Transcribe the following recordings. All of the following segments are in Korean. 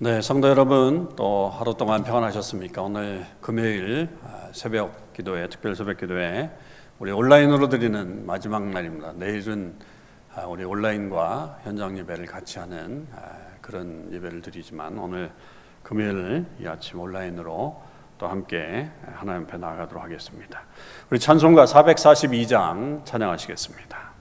네, 성도 여러분, 또 하루 동안 평안하셨습니까? 오늘 금요일 아, 새벽 기도회, 특별 새벽 기도회, 우리 온라인으로 드리는 마지막 날입니다. 내일은 아, 우리 온라인과 현장 예배를 같이 하는 아, 그런 예배를 드리지만 오늘 금요일 이 아침 온라인으로 또 함께 하나님 앞에 나아가도록 하겠습니다. 우리 찬송가 442장 찬양하시겠습니다.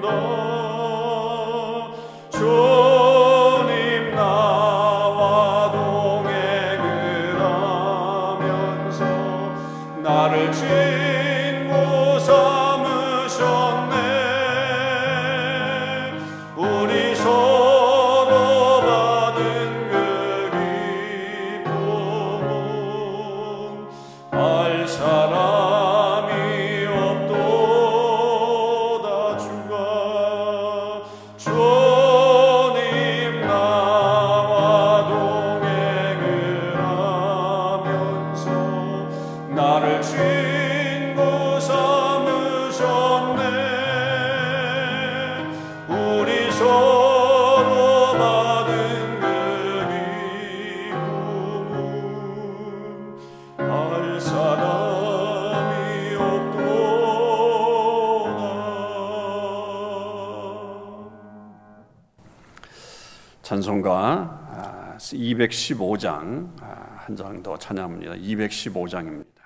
다 찬송가 215장 아, 한장 더 찬양합니다. 215장입니다.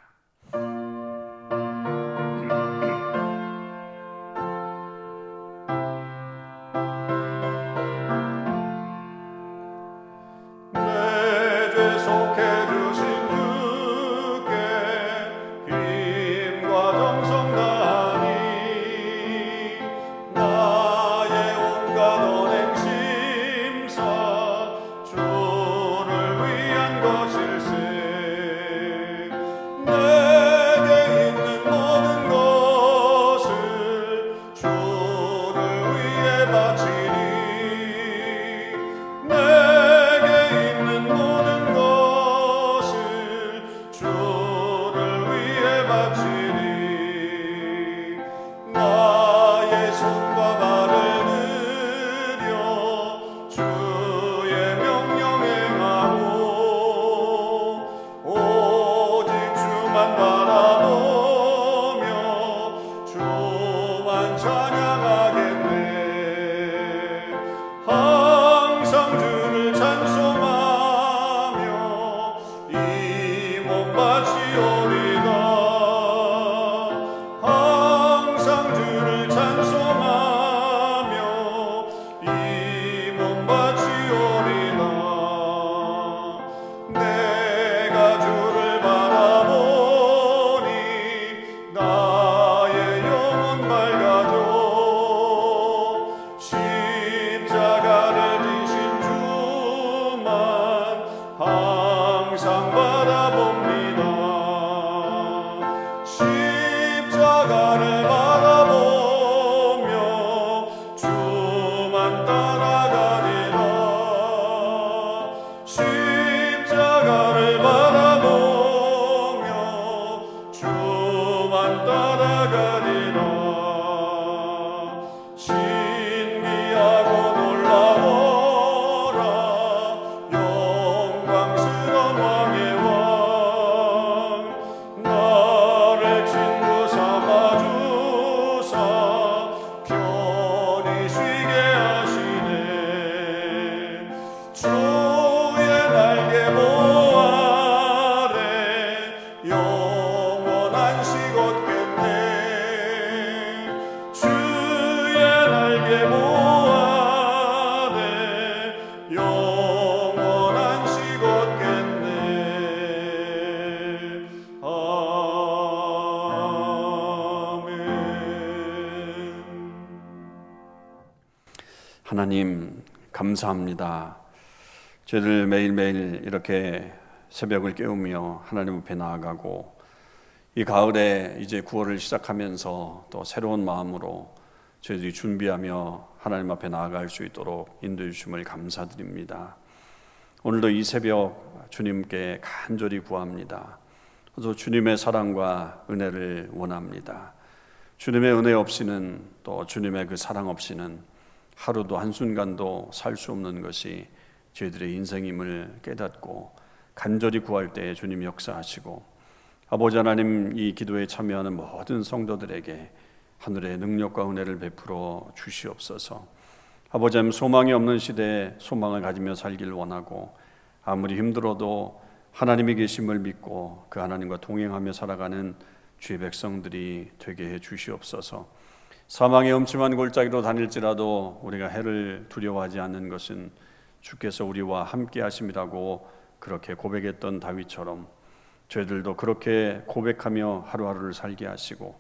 to you. somebody 하나님 감사합니다. 저희들 매일매일 이렇게 새벽을 깨우며 하나님 앞에 나아가고 이 가을에 이제 9월을 시작하면서 또 새로운 마음으로 저희들이 준비하며 하나님 앞에 나아갈 수 있도록 인도해 주심을 감사드립니다. 오늘도 이 새벽 주님께 간절히 구합니다. 또 주님의 사랑과 은혜를 원합니다. 주님의 은혜 없이는 또 주님의 그 사랑 없이는 하루도 한순간도 살 수 없는 것이 저희들의 인생임을 깨닫고 간절히 구할 때 주님 역사하시고 아버지 하나님 이 기도에 참여하는 모든 성도들에게 하늘의 능력과 은혜를 베풀어 주시옵소서. 아버지 하나님 소망이 없는 시대에 소망을 가지며 살길 원하고 아무리 힘들어도 하나님이 계심을 믿고 그 하나님과 동행하며 살아가는 주의 백성들이 되게 해 주시옵소서. 사망의 엄침한 골짜기로 다닐지라도 우리가 해를 두려워하지 않는 것은 주께서 우리와 함께 하심이라고 그렇게 고백했던 다윗처럼 저희들도 그렇게 고백하며 하루하루를 살게 하시고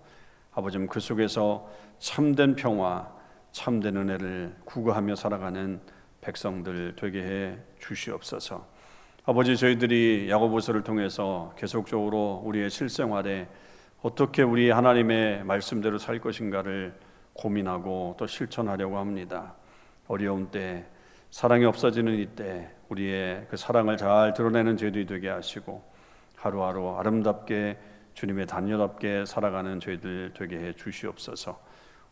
아버지는 그 속에서 참된 평화, 참된 은혜를 구가하며 살아가는 백성들 되게 해 주시옵소서. 아버지 저희들이 야고보서를 통해서 계속적으로 우리의 실생활에 어떻게 우리 하나님의 말씀대로 살 것인가를 고민하고 또 실천하려고 합니다. 어려운 때, 사랑이 없어지는 이때 우리의 그 사랑을 잘 드러내는 저희들이 되게 하시고 하루하루 아름답게 주님의 단녀답게 살아가는 저희들 되게 해 주시옵소서.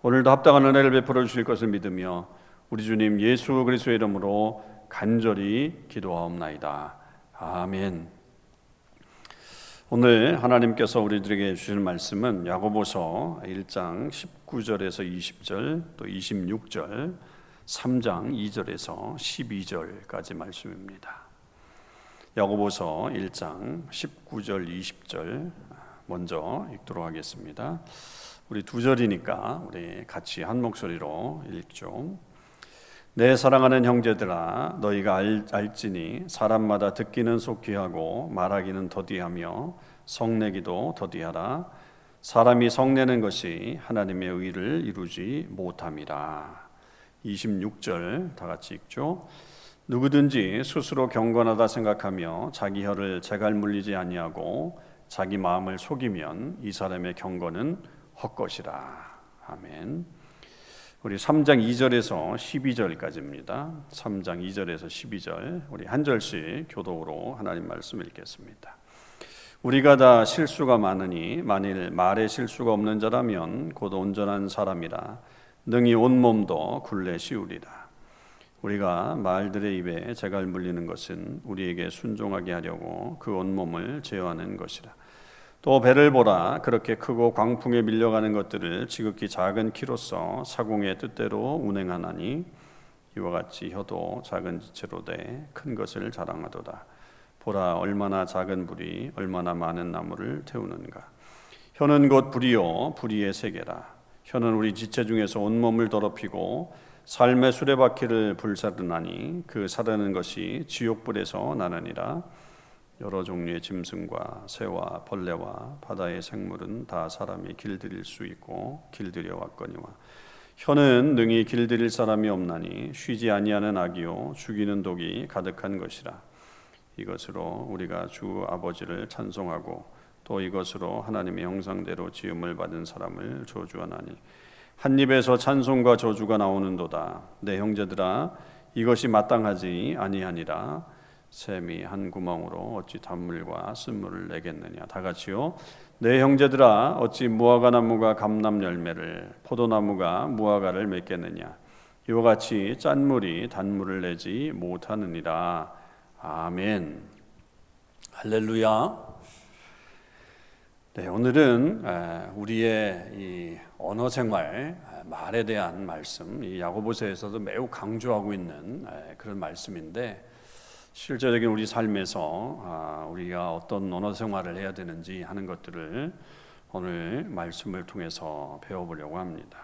오늘도 합당한 은혜를 베풀어 주실 것을 믿으며 우리 주님 예수 그리스도의 이름으로 간절히 기도하옵나이다. 아멘. 오늘 하나님께서 우리들에게 주시는 말씀은 야고보서 1장 19절에서 20절 또 26절 3장 2절에서 12절까지 말씀입니다. 야고보서 1장 19절 20절 먼저 읽도록 하겠습니다. 우리 두 절이니까 우리 같이 한 목소리로 읽죠. 내 사랑하는 형제들아 너희가 알, 알지니 사람마다 듣기는 속히 하고 말하기는 더디하며 성내기도 더디하라. 사람이 성내는 것이 하나님의 의를 이루지 못함이라. 26절 다 같이 읽죠. 누구든지 스스로 경건하다 생각하며 자기 혀를 재갈 물리지 아니하고 자기 마음을 속이면 이 사람의 경건은 헛것이라. 아멘 우리 3장 2절에서 12절까지입니다. 3장 2절에서 12절 우리 한 절씩 교독으로 하나님 말씀 읽겠습니다. 우리가 다 실수가 많으니 만일 말에 실수가 없는 자라면 곧 온전한 사람이라 능히 온 몸도 굴레 씌우리라. 우리가 말들의 입에 재갈 물리는 것은 우리에게 순종하게 하려고 그 온 몸을 제어하는 것이라. 또 배를 보라. 그렇게 크고 광풍에 밀려가는 것들을 지극히 작은 키로서 사공의 뜻대로 운행하나니 이와 같이 혀도 작은 지체로 돼 큰 것을 자랑하도다. 보라 얼마나 작은 불이 얼마나 많은 나무를 태우는가. 혀는 곧 불이요 불의의 세계라. 혀는 우리 지체 중에서 온몸을 더럽히고 삶의 수레바퀴를 불사르나니 그 사르는 것이 지옥불에서 나느니라 여러 종류의 짐승과 새와 벌레와 바다의 생물은 다 사람이 길들일 수 있고 길들여 왔거니와 혀는 능히 길들일 사람이 없나니 쉬지 아니하는 악이요 죽이는 독이 가득한 것이라. 이것으로 우리가 주 아버지를 찬송하고 또 이것으로 하나님의 형상대로 지음을 받은 사람을 저주하나니 한 입에서 찬송과 저주가 나오는도다. 내 형제들아 이것이 마땅하지 아니하니라 샘이 한 구멍으로 어찌 단물과 쓴물을 내겠느냐 다 같이요 내 형제들아 어찌 무화과 나무가 감람 열매를 포도나무가 무화과를 맺겠느냐 이와 같이 짠물이 단물을 내지 못하느니라 아멘. 할렐루야. 네, 오늘은 우리의 이 언어 생활, 말에 대한 말씀, 이 야고보서에서도 매우 강조하고 있는 그런 말씀인데 실제적인 우리 삶에서 아, 우리가 어떤 언어 생활을 해야 되는지 하는 것들을 오늘 말씀을 통해서 배워보려고 합니다.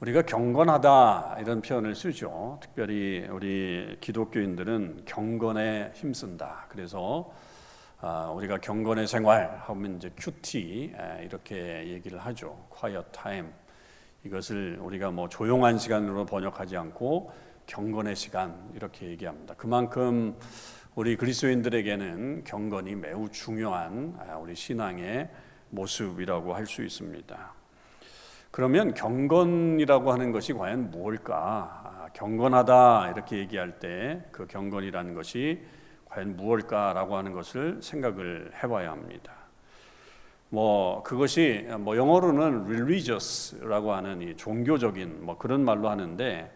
우리가 경건하다 이런 표현을 쓰죠. 특별히 우리 기독교인들은 경건에 힘쓴다. 그래서 아, 우리가 경건의 생활 하면 이제 큐티 이렇게 얘기를 하죠. quiet time 이것을 우리가 뭐 조용한 시간으로 번역하지 않고 경건의 시간 이렇게 얘기합니다. 그만큼 우리 그리스도인들에게는 경건이 매우 중요한 아, 우리 신앙의 모습이라고 할 수 있습니다. 그러면 경건이라고 하는 것이 과연 무엇일까? 아, 경건하다 이렇게 얘기할 때 그 경건이라는 것이 과연 무엇일까라고 하는 것을 생각을 해봐야 합니다. 뭐 그것이 뭐 영어로는 religious라고 하는 이 종교적인 뭐 그런 말로 하는데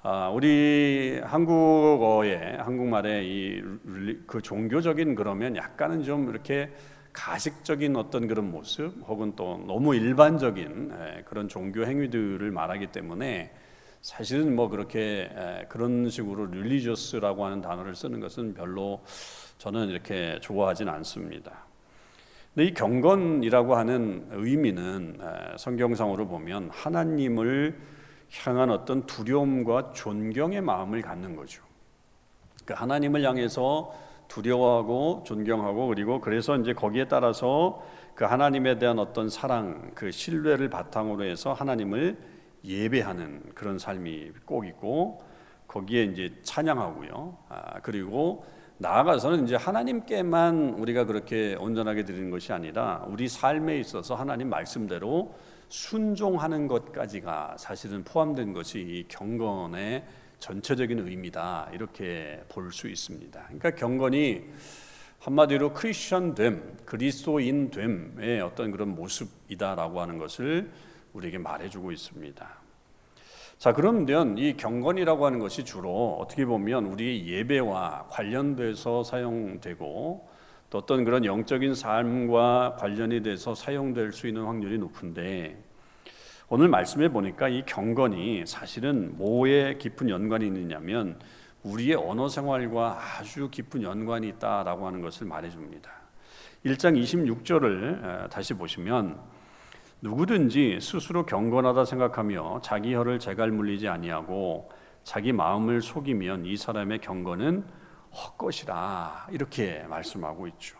아, 우리 한국어의 한국말의 이그 종교적인 그러면 약간은 좀 이렇게 가식적인 어떤 그런 모습 혹은 또 너무 일반적인 그런 종교 행위들을 말하기 때문에 사실은 뭐 그렇게 그런 식으로 릴리저스라고 하는 단어를 쓰는 것은 별로 저는 이렇게 좋아하진 않습니다. 근데 이 경건이라고 하는 의미는 성경상으로 보면 하나님을 향한 어떤 두려움과 존경의 마음을 갖는 거죠. 그 하나님을 향해서 두려워하고 존경하고 그리고 그래서 이제 거기에 따라서 그 하나님에 대한 어떤 사랑, 그 신뢰를 바탕으로 해서 하나님을 예배하는 그런 삶이 꼭 있고 거기에 이제 찬양하고요. 아, 그리고 나아가서는 이제 하나님께만 우리가 그렇게 온전하게 드리는 것이 아니라 우리 삶에 있어서 하나님 말씀대로 순종하는 것까지가 사실은 포함된 것이 이 경건의 전체적인 의미다 이렇게 볼 수 있습니다. 그러니까 경건이 한마디로 크리스천됨, 그리스도인됨의 어떤 그런 모습이다라고 하는 것을 우리에게 말해주고 있습니다. 자, 그러면 이 경건이라고 하는 것이 주로 어떻게 보면 우리 예배와 관련돼서 사용되고 또 어떤 그런 영적인 삶과 관련이 돼서 사용될 수 있는 확률이 높은데 오늘 말씀해 보니까 이 경건이 사실은 뭐에 깊은 연관이 있느냐면 우리의 언어 생활과 아주 깊은 연관이 있다라고 하는 것을 말해 줍니다. 1장 26절을 다시 보시면 누구든지 스스로 경건하다 생각하며 자기 혀를 재갈 물리지 아니하고 자기 마음을 속이면 이 사람의 경건은 헛것이라 이렇게 말씀하고 있죠.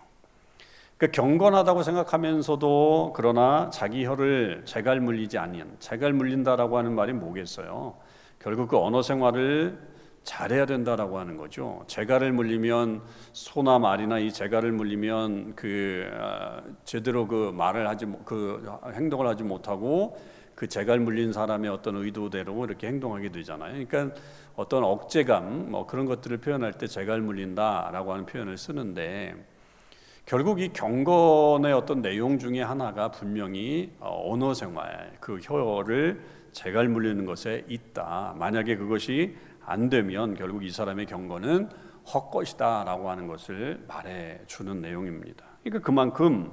그 경건하다고 생각하면서도 그러나 자기 혀를 재갈 물리지 아니한 재갈 물린다라고 하는 말이 뭐겠어요? 결국 그 언어 생활을 잘해야 된다라고 하는 거죠. 재갈을 물리면 소나 말이나 이 재갈을 물리면 그 아, 제대로 그 말을 하지 그 행동을 하지 못하고 그 재갈 물린 사람의 어떤 의도대로 이렇게 행동하게 되잖아요. 그러니까 어떤 억제감 뭐 그런 것들을 표현할 때 재갈 물린다라고 하는 표현을 쓰는데 결국 이 경건의 어떤 내용 중에 하나가 분명히 어, 언어 생활, 그 혀를 재갈 물리는 것에 있다. 만약에 그것이 안 되면 결국 이 사람의 경건은 헛것이다라고 하는 것을 말해 주는 내용입니다. 그러니까 그만큼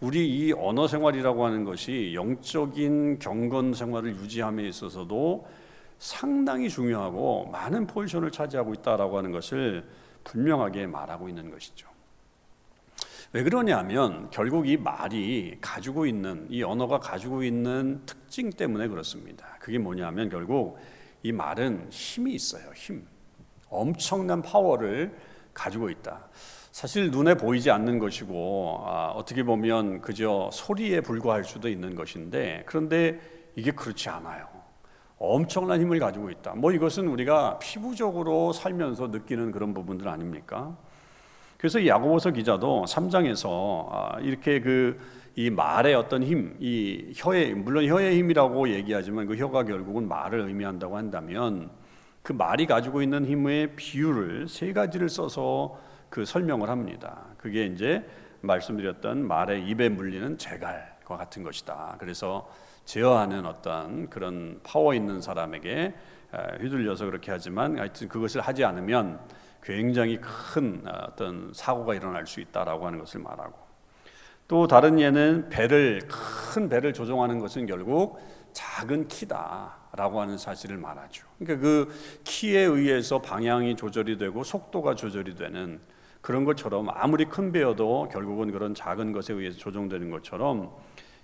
우리 이 언어 생활이라고 하는 것이 영적인 경건 생활을 유지함에 있어서도 상당히 중요하고 많은 포지션을 차지하고 있다라고 하는 것을 분명하게 말하고 있는 것이죠. 왜 그러냐면 결국 이 말이 가지고 있는 이 언어가 가지고 있는 특징 때문에 그렇습니다. 그게 뭐냐면 결국 이 말은 힘이 있어요. 힘. 엄청난 파워를 가지고 있다. 사실 눈에 보이지 않는 것이고 아, 어떻게 보면 그저 소리에 불과할 수도 있는 것인데 그런데 이게 그렇지 않아요. 엄청난 힘을 가지고 있다. 뭐 이것은 우리가 피부적으로 살면서 느끼는 그런 부분들 아닙니까? 그래서 야고보서 기자도 3장에서 아, 이렇게 그 이 말의 어떤 힘, 이 혀의 물론 혀의 힘이라고 얘기하지만 그 혀가 결국은 말을 의미한다고 한다면 그 말이 가지고 있는 힘의 비율을 세 가지를 써서 그 설명을 합니다. 그게 이제 말씀드렸던 말의 입에 물리는 재갈과 같은 것이다. 그래서 제어하는 어떤 그런 파워 있는 사람에게 휘둘려서 그렇게 하지만 하여튼 그것을 하지 않으면 굉장히 큰 어떤 사고가 일어날 수 있다라고 하는 것을 말하고 또 다른 예는 배를 큰 배를 조종하는 것은 결국 작은 키다라고 하는 사실을 말하죠. 그러니까 그 키에 의해서 방향이 조절이 되고 속도가 조절이 되는 그런 것처럼 아무리 큰 배여도 결국은 그런 작은 것에 의해서 조정되는 것처럼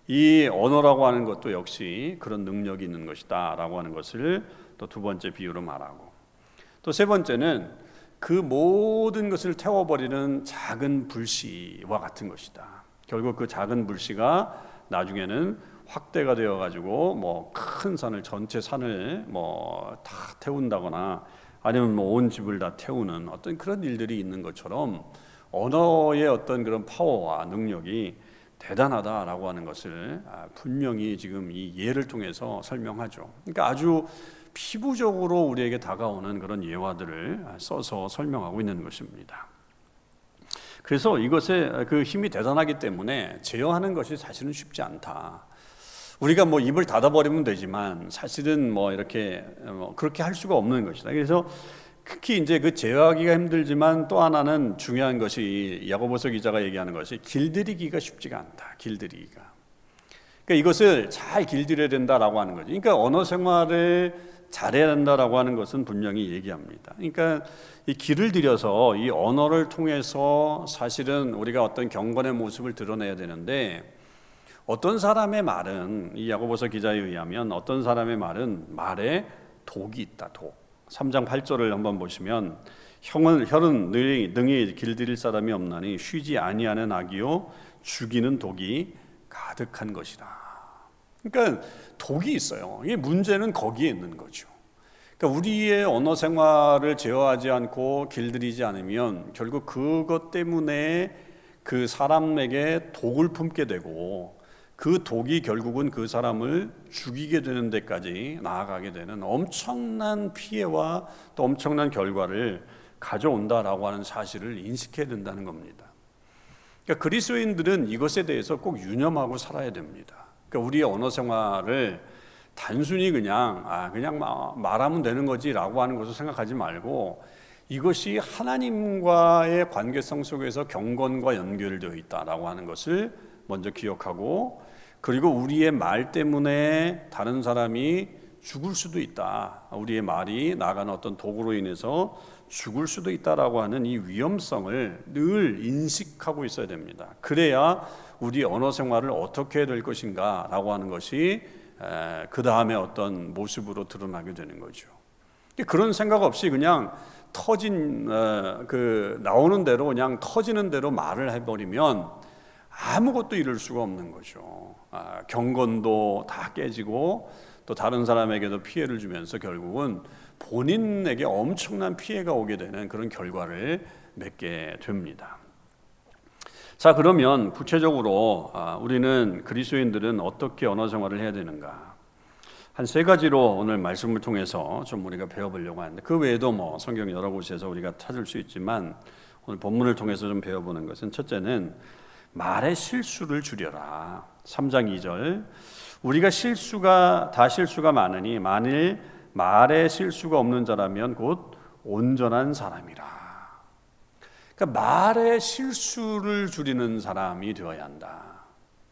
이 언어라고 하는 것도 역시 그런 능력이 있는 것이다라고 하는 것을 또 두 번째 비유로 말하고 또 세 번째는 그 모든 것을 태워버리는 작은 불씨와 같은 것이다. 결국 그 작은 불씨가 나중에는 확대가 되어 가지고 뭐 큰 산을 전체 산을 뭐 다 태운다거나 아니면 뭐 온 집을 다 태우는 어떤 그런 일들이 있는 것처럼 언어의 어떤 그런 파워와 능력이 대단하다라고 하는 것을 아, 분명히 지금 이 예를 통해서 설명하죠. 그러니까 아주 피부적으로 우리에게 다가오는 그런 예화들을 써서 설명하고 있는 것입니다. 그래서 이것의 그 힘이 대단하기 때문에 제어하는 것이 사실은 쉽지 않다. 우리가 뭐 입을 닫아버리면 되지만 사실은 뭐 이렇게 뭐 그렇게 할 수가 없는 것이다. 그래서 특히 이제 그 제어하기가 힘들지만 또 하나는 중요한 것이 야고보서 기자가 얘기하는 것이 길들이기가 쉽지가 않다. 길들이기가. 그러니까 이것을 잘 길들여야 된다라고 하는 거죠. 그러니까 언어 생활을 잘해야 된다라고 하는 것은 분명히 얘기합니다. 그러니까 이 길을 들여서 이 언어를 통해서 사실은 우리가 어떤 경건의 모습을 드러내야 되는데 어떤 사람의 말은 이 야고보서 기자에 의하면 어떤 사람의 말은 말에 독이 있다. 독. 3장 8절을 한번 보시면 형은 혈은 능히, 능히 길들일 사람이 없나니 쉬지 아니하는 악이요 죽이는 독이 가득한 것이다. 그러니까 독이 있어요. 이 문제는 거기에 있는 거죠. 그러니까 우리의 언어 생활을 제어하지 않고 길들이지 않으면 결국 그것 때문에 그 사람에게 독을 품게 되고 그 독이 결국은 그 사람을 죽이게 되는 데까지 나아가게 되는 엄청난 피해와 또 엄청난 결과를 가져온다라고 하는 사실을 인식해야 된다는 겁니다. 그러니까 그리스도인들은 이것에 대해서 꼭 유념하고 살아야 됩니다. 그러니까 우리의 언어 생활을 단순히 그냥 아 그냥 말하면 되는 거지라고 하는 것을 생각하지 말고 이것이 하나님과의 관계성 속에서 경건과 연결되어 있다라고 하는 것을 먼저 기억하고 그리고 우리의 말 때문에 다른 사람이 죽을 수도 있다. 우리의 말이 나가는 어떤 도구로 인해서 죽을 수도 있다라고 하는 이 위험성을 늘 인식하고 있어야 됩니다. 그래야 우리 언어 생활을 어떻게 해야 될 것인가라고 하는 것이 그 다음에 어떤 모습으로 드러나게 되는 거죠. 그런 생각 없이 그냥 터진 그 나오는 대로 그냥 터지는 대로 말을 해버리면 아무것도 이룰 수가 없는 거죠. 아, 경건도 다 깨지고 또 다른 사람에게도 피해를 주면서 결국은 본인에게 엄청난 피해가 오게 되는 그런 결과를 맺게 됩니다. 자 그러면 구체적으로 아, 우리는 그리스도인들은 어떻게 언어 생활을 해야 되는가? 한 세 가지로 오늘 말씀을 통해서 좀 우리가 배워보려고 하는데 그 외에도 뭐 성경 여러 곳에서 우리가 찾을 수 있지만 오늘 본문을 통해서 좀 배워보는 것은 첫째는 말의 실수를 줄여라. 3장 2절. 우리가 실수가 다 실수가 많으니 만일 말에 실수가 없는 자라면 곧 온전한 사람이라. 그러니까 말의 실수를 줄이는 사람이 되어야 한다.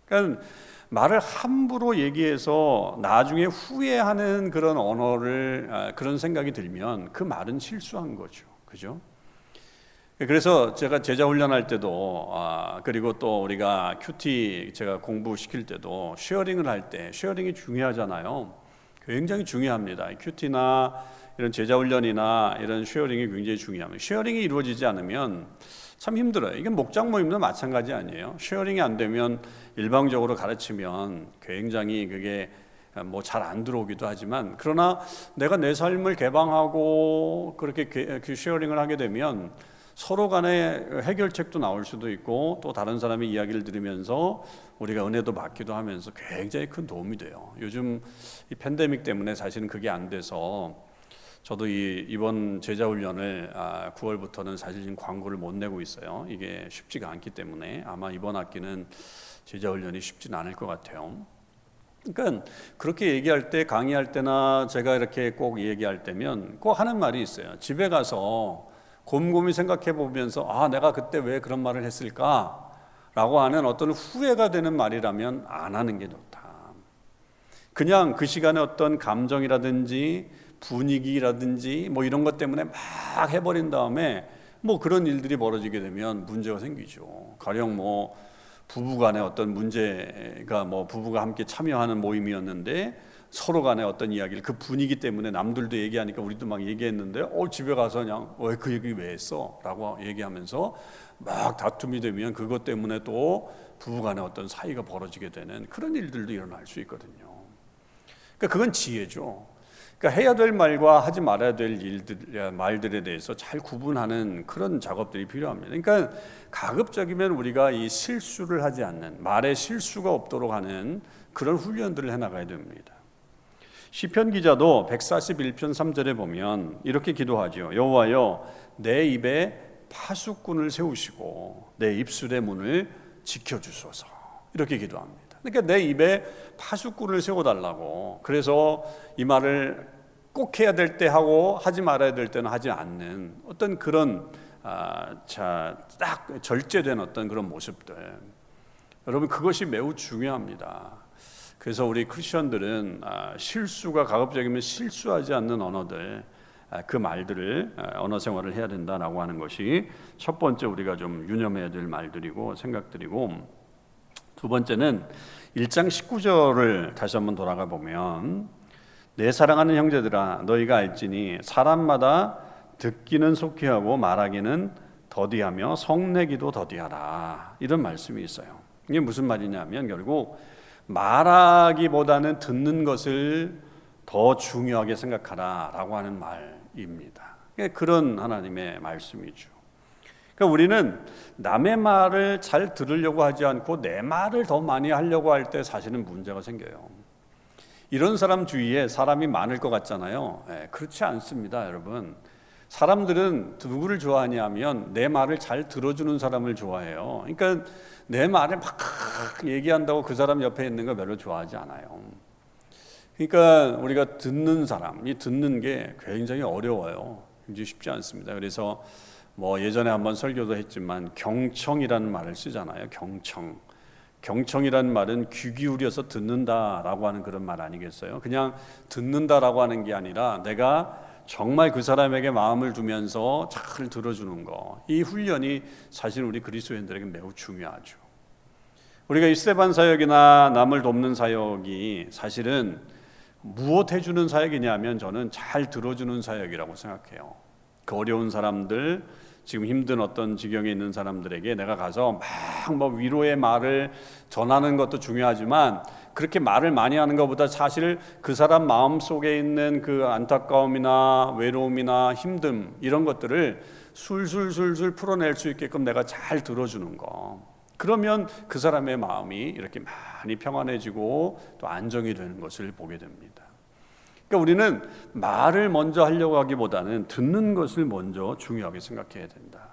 그러니까 말을 함부로 얘기해서 나중에 후회하는 그런 언어를 아, 그런 생각이 들면 그 말은 실수한 거죠. 그죠? 그래서 제가 제자 훈련할 때도 아, 그리고 또 우리가 QT 제가 공부시킬 때도 sharing을 할 때 sharing이 중요하잖아요. 굉장히 중요합니다. QT나 이런 제자 훈련이나 이런 sharing이 굉장히 중요합니다. sharing이 이루어지지 않으면 참 힘들어요. 이게 목장 모임도 마찬가지 아니에요. sharing이 안 되면 일방적으로 가르치면 굉장히 그게 뭐 잘 안 들어오기도 하지만 그러나 내가 내 삶을 개방하고 그렇게 그 sharing을 하게 되면 서로 간에 해결책도 나올 수도 있고 또 다른 사람의 이야기를 들으면서 우리가 은혜도 받기도 하면서 굉장히 큰 도움이 돼요. 요즘 이 팬데믹 때문에 사실은 그게 안 돼서 저도 이 이번 제자 훈련을 아, 9월부터는 사실 지금 광고를 못 내고 있어요. 이게 쉽지가 않기 때문에 아마 이번 학기는 제자 훈련이 쉽지는 않을 것 같아요. 그러니까 그렇게 얘기할 때 강의할 때나 제가 이렇게 꼭 얘기할 때면 꼭 하는 말이 있어요. 집에 가서 곰곰이 생각해 보면서 아 내가 그때 왜 그런 말을 했을까 라고 하는 어떤 후회가 되는 말이라면 안 하는 게 좋다. 그냥 그 시간에 어떤 감정이라든지 분위기라든지 뭐 이런 것 때문에 막 해버린 다음에 뭐 그런 일들이 벌어지게 되면 문제가 생기죠. 가령 뭐 부부간에 어떤 문제가 뭐 부부가 함께 참여하는 모임이었는데 서로 간에 어떤 이야기를 그 분위기 때문에 남들도 얘기하니까 우리도 막 얘기했는데 어 집에 가서 그냥 왜 그 얘기 왜 했어?라고 얘기하면서 막 다툼이 되면 그것 때문에 또 부부간에 어떤 사이가 벌어지게 되는 그런 일들도 일어날 수 있거든요. 그러니까 그건 지혜죠. 그러니까 해야 될 말과 하지 말아야 될 일들 말들에 대해서 잘 구분하는 그런 작업들이 필요합니다. 그러니까 가급적이면 우리가 이 실수를 하지 않는 말에 실수가 없도록 하는 그런 훈련들을 해 나가야 됩니다. 시편 기자도 141편 3절에 보면 이렇게 기도하죠. 여호와여 내 입에 파수꾼을 세우시고 내 입술의 문을 지켜 주소서. 이렇게 기도합니다. 그러니까 내 입에 파수꾼을 세워 달라고. 그래서 이 말을 꼭 해야 될 때 하고 하지 말아야 될 때는 하지 않는 어떤 그런 아, 자, 딱 절제된 어떤 그런 모습들. 여러분 그것이 매우 중요합니다. 그래서 우리 크리스천들은 아, 실수가 가급적이면 실수하지 않는 언어들 아, 그 말들을 아, 언어 생활을 해야 된다라고 하는 것이 첫 번째 우리가 좀 유념해야 될 말들이고 생각들이고 두 번째는 1장 19절을 다시 한번 돌아가 보면 내 사랑하는 형제들아 너희가 알지니 사람마다 듣기는 속히 하고 말하기는 더디하며 성내기도 더디하라 이런 말씀이 있어요. 이게 무슨 말이냐면 결국 말하기보다는 듣는 것을 더 중요하게 생각하라라고 하는 말입니다. 그런 하나님의 말씀이죠. 그러니까 우리는 남의 말을 잘 들으려고 하지 않고 내 말을 더 많이 하려고 할 때 사실은 문제가 생겨요. 이런 사람 주위에 사람이 많을 것 같잖아요. 네, 그렇지 않습니다, 여러분. 사람들은 누구를 좋아하냐면 내 말을 잘 들어주는 사람을 좋아해요. 그러니까 내 말을 막 얘기한다고 그 사람 옆에 있는 거 별로 좋아하지 않아요. 그러니까 우리가 듣는 사람, 이 듣는 게 굉장히 어려워요. 굉장히 쉽지 않습니다. 그래서 뭐 예전에 한번 설교도 했지만 경청이라는 말을 쓰잖아요. 경청. 경청이라는 말은 귀 기울여서 듣는다라고 하는 그런 말 아니겠어요? 그냥 듣는다라고 하는 게 아니라 내가 정말 그 사람에게 마음을 두면서 잘 들어주는 거. 이 훈련이 사실 우리 그리스도인들에게 매우 중요하죠. 우리가 이 스테반 사역이나 남을 돕는 사역이 사실은 무엇 해주는 사역이냐면 저는 잘 들어주는 사역이라고 생각해요. 그 어려운 사람들, 지금 힘든 어떤 지경에 있는 사람들에게 내가 가서 막 뭐 위로의 말을 전하는 것도 중요하지만 그렇게 말을 많이 하는 것보다 사실 그 사람 마음 속에 있는 그 안타까움이나 외로움이나 힘듦 이런 것들을 술술술술 풀어낼 수 있게끔 내가 잘 들어주는 거. 그러면 그 사람의 마음이 이렇게 많이 평안해지고 또 안정이 되는 것을 보게 됩니다. 그러니까 우리는 말을 먼저 하려고 하기보다는 듣는 것을 먼저 중요하게 생각해야 된다.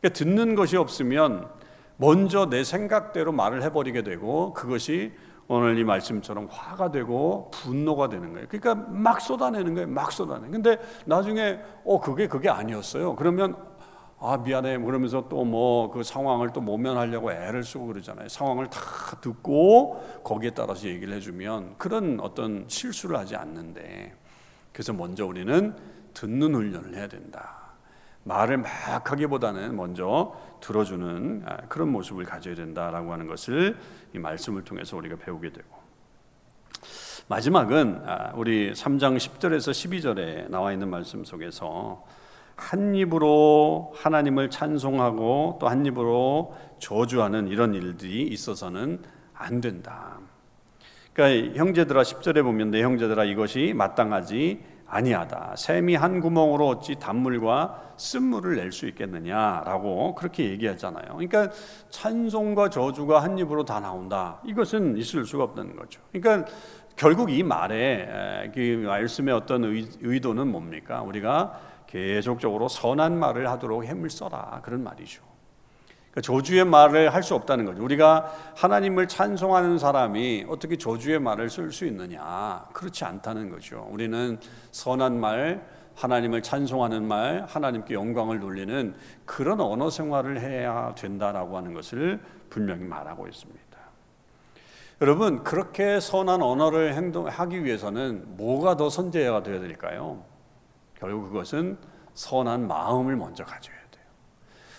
그러니까 듣는 것이 없으면 먼저 내 생각대로 말을 해버리게 되고 그것이 오늘 이 말씀처럼 화가 되고 분노가 되는 거예요. 그러니까 막 쏟아내는 거예요. 막 쏟아내. 근데 나중에 어 그게 그게 아니었어요. 그러면 아 미안해 그러면서 또 뭐 그 상황을 또 모면하려고 애를 쓰고 그러잖아요. 상황을 다 듣고 거기에 따라서 얘기를 해주면 그런 어떤 실수를 하지 않는데 그래서 먼저 우리는 듣는 훈련을 해야 된다. 말을 막 하기보다는 먼저 들어주는 아, 그런 모습을 가져야 된다라고 하는 것을 이 말씀을 통해서 우리가 배우게 되고 마지막은 아, 우리 3장 10절에서 12절에 나와 있는 말씀 속에서 한 입으로 하나님을 찬송하고 또 한 입으로 저주하는 이런 일들이 있어서는 안 된다. 그러니까 형제들아 10절에 보면 내 형제들아 이것이 마땅하지 아니하다. 샘이 한 구멍으로 어찌 단물과 쓴물을 낼 수 있겠느냐라고 그렇게 얘기하잖아요. 그러니까 찬송과 저주가 한 입으로 다 나온다. 이것은 있을 수가 없다는 거죠. 그러니까 결국 이 말에 그 말씀의 어떤 의, 도는 뭡니까? 우리가 계속적으로 선한 말을 하도록 힘을 써라 그런 말이죠. 그러니까 조주의 말을 할 수 없다는 거죠. 우리가 하나님을 찬송하는 사람이 어떻게 조주의 말을 쓸 수 있느냐? 그렇지 않다는 거죠. 우리는 선한 말, 하나님을 찬송하는 말, 하나님께 영광을 돌리는 그런 언어 생활을 해야 된다라고 하는 것을 분명히 말하고 있습니다. 여러분 그렇게 선한 언어를 행동하기 위해서는 뭐가 더 선제가 되어야 될까요? 결국 그것은 선한 마음을 먼저 가져야.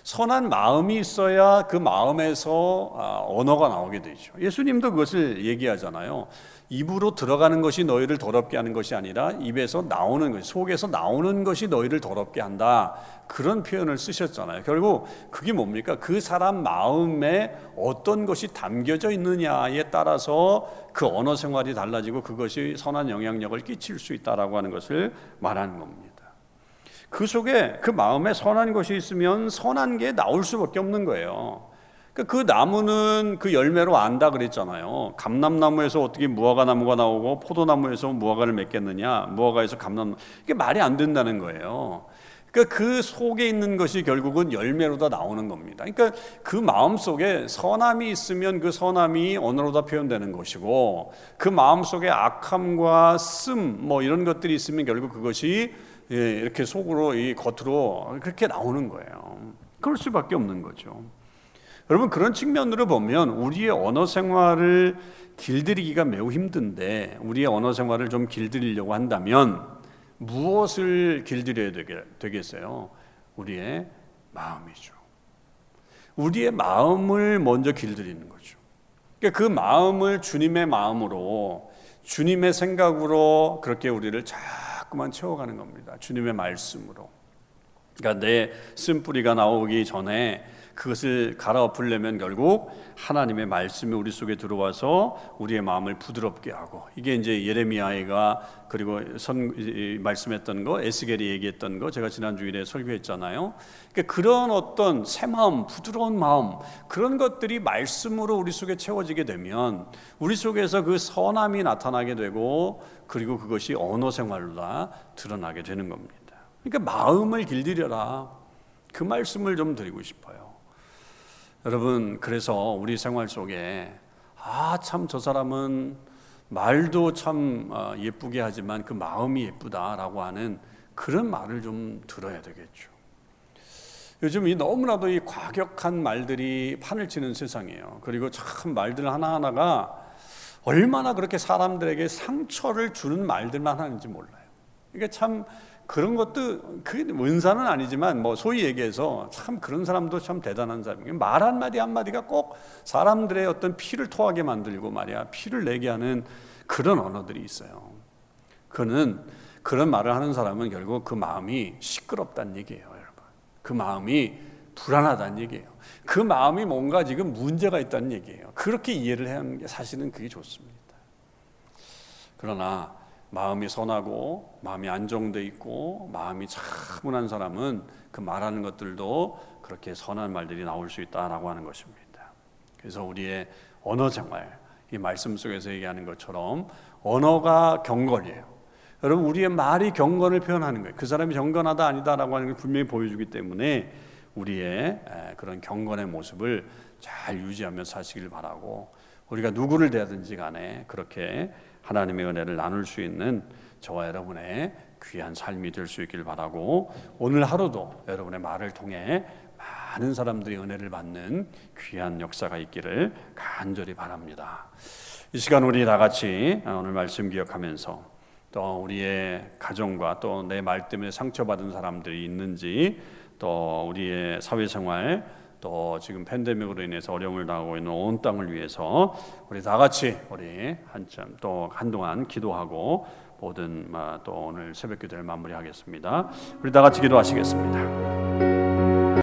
선한 마음이 있어야 그 마음에서 아, 언어가 나오게 되죠. 예수님도 그것을 얘기하잖아요. 입으로 들어가는 것이 너희를 더럽게 하는 것이 아니라 입에서 나오는 것, 속에서 나오는 것이 너희를 더럽게 한다. 그런 표현을 쓰셨잖아요. 결국 그게 뭡니까? 그 사람 마음에 어떤 것이 담겨져 있느냐에 따라서 그 언어 생활이 달라지고 그것이 선한 영향력을 끼칠 수 있다라고 하는 것을 말하는 겁니다. 그 속에 그 마음에 선한 것이 있으면 선한 게 나올 수밖에 없는 거예요. 그러니까 그 나무는 그 열매로 안다 그랬잖아요. 감람나무에서 어떻게 무화과 나무가 나오고 포도나무에서 무화과를 맺겠느냐? 무화과에서 감람 이게 말이 안 된다는 거예요. 그러니까 그 속에 있는 것이 결국은 열매로 다 나오는 겁니다. 그러니까 그 마음 속에 선함이 있으면 그 선함이 언어로 다 표현되는 것이고 그 마음 속에 악함과 씀 뭐 이런 것들이 있으면 결국 그것이 예, 이렇게 속으로 이 겉으로 그렇게 나오는 거예요. 그럴 수밖에 없는 거죠. 여러분 그런 측면으로 보면 우리의 언어 생활을 길들이기가 매우 힘든데 우리의 언어 생활을 좀 길들이려고 한다면 무엇을 길들여야 되겠어요? 우리의 마음이죠. 우리의 마음을 먼저 길들이는 거죠. 그러니까 그 마음을 주님의 마음으로 주님의 생각으로 그렇게 우리를 자꾸만 채워가는 겁니다. 주님의 말씀으로. 그러니까 내 쓴뿌리가 나오기 전에 그것을 갈아엎으려면 결국 하나님의 말씀이 우리 속에 들어와서 우리의 마음을 부드럽게 하고 이게 이제 예레미야가 그리고 선 말씀했던 거 에스겔이 얘기했던 거 제가 지난 주일에 설교했잖아요. 그러니까 그런 어떤 새 마음, 부드러운 마음 그런 것들이 말씀으로 우리 속에 채워지게 되면 우리 속에서 그 선함이 나타나게 되고 그리고 그것이 언어 생활로 다 드러나게 되는 겁니다. 그러니까 마음을 길들여라. 그 말씀을 좀 드리고 싶어요. 여러분, 그래서 우리 생활 속에 아, 참 저 사람은 말도 참 어, 예쁘게 하지만 그 마음이 예쁘다라고 하는 그런 말을 좀 들어야 되겠죠. 요즘 이 너무나도 이 과격한 말들이 판을 치는 세상이에요. 그리고 참 말들 하나하나가 얼마나 그렇게 사람들에게 상처를 주는 말들만 하는지 몰라요. 이게 참 그런 것도 그 은사는 아니지만 뭐 소위 얘기해서 참 그런 사람도 참 대단한 사람이에요. 말 한마디 한마디가 꼭 사람들의 어떤 피를 토하게 만들고 말이야. 피를 내게 하는 그런 언어들이 있어요. 그는 그런 말을 하는 사람은 결국 그 마음이 시끄럽다는 얘기예요, 여러분. 그 마음이 불안하다는 얘기예요. 그 마음이 뭔가 지금 문제가 있다는 얘기예요. 그렇게 이해를 하는 게 사실은 그게 좋습니다. 그러나 마음이 선하고 마음이 안정돼 있고 마음이 차분한 사람은 그 말하는 것들도 그렇게 선한 말들이 나올 수 있다라고 하는 것입니다. 그래서 우리의 언어 생활 이 말씀 속에서 얘기하는 것처럼 언어가 경건이에요. 여러분 우리의 말이 경건을 표현하는 거예요. 그 사람이 경건하다 아니다라고 하는 걸 분명히 보여주기 때문에 우리의 그런 경건의 모습을 잘 유지하며 사시길 바라고 우리가 누구를 대하든지 간에 그렇게 하나님의 은혜를 나눌 수 있는 저와 여러분의 귀한 삶이 될 수 있길 바라고 오늘 하루도 여러분의 말을 통해 많은 사람들이 은혜를 받는 귀한 역사가 있기를 간절히 바랍니다. 이 시간 우리 다 같이 오늘 말씀 기억하면서 또 우리의 가정과 또 내 말 때문에 상처받은 사람들이 있는지 또 우리의 사회생활 또 지금 팬데믹으로 인해서 어려움을 당하고 있는 온 땅을 위해서 우리 다 같이 우리 한참 또 한동안 기도하고 모든 또 오늘 새벽 기도를 마무리하겠습니다. 우리 다 같이 기도하시겠습니다.